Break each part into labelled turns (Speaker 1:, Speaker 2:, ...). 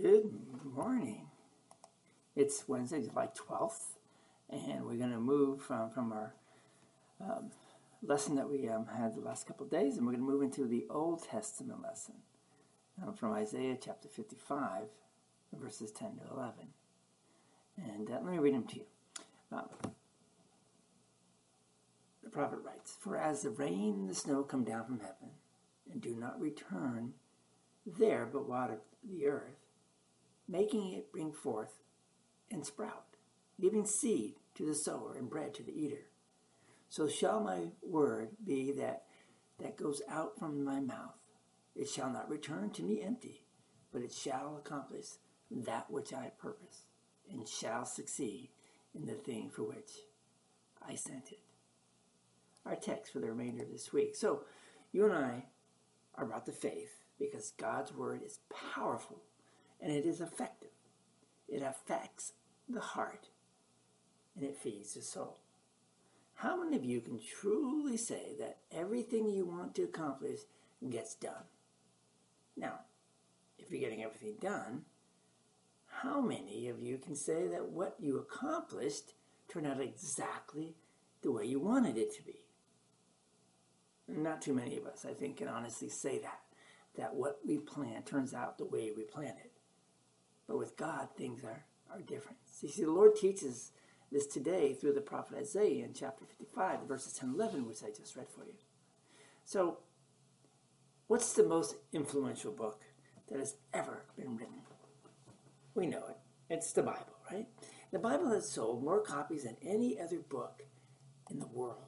Speaker 1: Good morning. It's Wednesday, July 12th, and we're going to move from, from our um, lesson that we um, had the last couple of days, and we're going to move into the Old Testament lesson um, from Isaiah chapter 55, verses 10 to 11. And uh, let me read them to you. Um, the prophet writes For as the rain and the snow come down from heaven, and do not return there but water the earth, making it bring forth and sprout, giving seed to the sower and bread to the eater. So shall my word be that that goes out from my mouth. It shall not return to me empty, but it shall accomplish that which I purpose, and shall succeed in the thing for which I sent it. Our text for the remainder of this week. So, you and I are about the faith because God's word is powerful and it is effective. It affects the heart and it feeds the soul. How many of you can truly say that everything you want to accomplish gets done? Now, if you're getting everything done, how many of you can say that what you accomplished turned out exactly the way you wanted it to be? Not too many of us, I think, can honestly say that, that what we plan turns out the way we planned it. But with God, things are, are different. So you see, the Lord teaches this today through the prophet Isaiah in chapter 55, verses 10 11, which I just read for you. So, what's the most influential book that has ever been written? We know it. It's the Bible, right? The Bible has sold more copies than any other book in the world.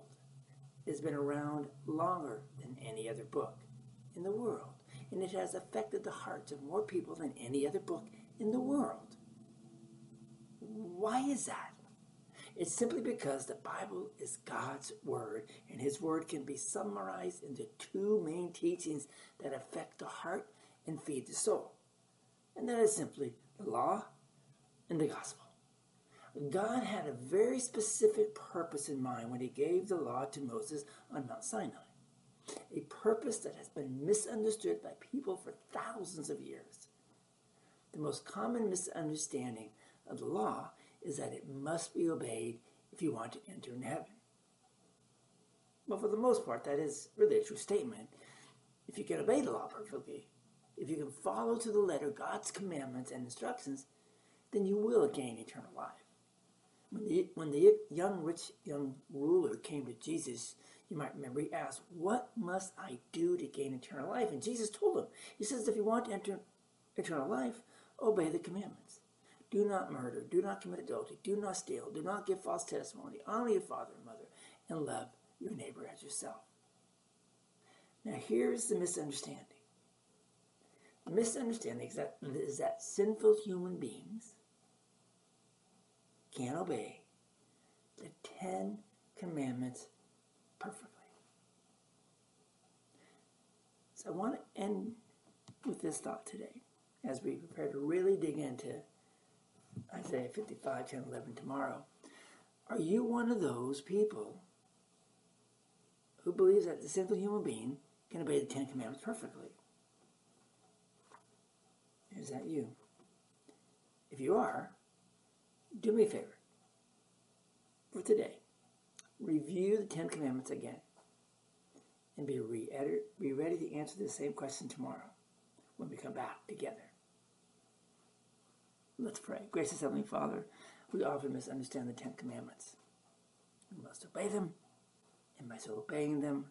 Speaker 1: It's been around longer than any other book in the world. And it has affected the hearts of more people than any other book in the world. Why is that? It's simply because the Bible is God's Word, and His Word can be summarized into two main teachings that affect the heart and feed the soul. And that is simply the law and the gospel. God had a very specific purpose in mind when He gave the law to Moses on Mount Sinai. A purpose that has been misunderstood by people for thousands of years. The most common misunderstanding of the law is that it must be obeyed if you want to enter in heaven. Well, for the most part, that is really a true statement. If you can obey the law perfectly, if you can follow to the letter God's commandments and instructions, then you will gain eternal life. When the, when the young rich young ruler came to Jesus, you might remember he asked, What must I do to gain eternal life? And Jesus told him, He says, If you want to enter eternal life, obey the commandments. Do not murder, do not commit adultery, do not steal, do not give false testimony, honor your father and mother, and love your neighbor as yourself. Now, here's the misunderstanding. The misunderstanding is that, is that sinful human beings can't obey the Ten Commandments perfectly. So I want to end with this thought today as we prepare to really dig into Isaiah 55, 10, 11 tomorrow. Are you one of those people who believes that the sinful human being can obey the Ten Commandments perfectly? Is that you? If you are, do me a favor for today. Review the Ten Commandments again and be, be ready to answer the same question tomorrow when we come back together. Let's pray. Gracious Heavenly Father, we often misunderstand the Ten Commandments. We must obey them, and by so obeying them,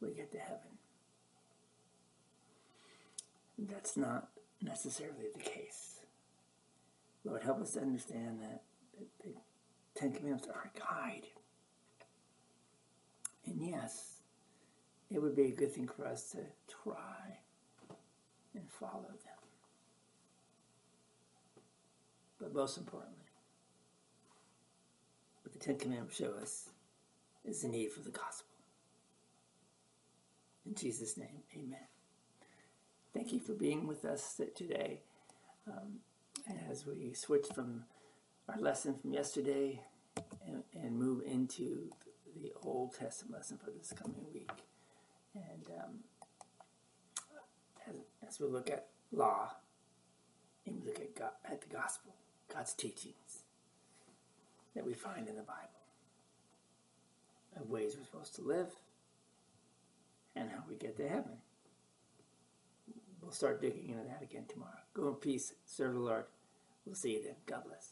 Speaker 1: we get to heaven. That's not necessarily the case. Lord, help us to understand that the Ten Commandments are a guide. And yes, it would be a good thing for us to try and follow them. But most importantly, what the Ten Commandments show us is the need for the gospel. In Jesus' name, amen. Thank you for being with us today um, as we switch from our lesson from yesterday and, and, move into the Old Testament lesson for this coming week. And um, as, as we look at law and we look at, God, at the gospel, God's teachings that we find in the Bible, of ways we're supposed to live, and how we get to heaven. We'll start digging into that again tomorrow. Go in peace. Serve the Lord. We'll see you then. God bless.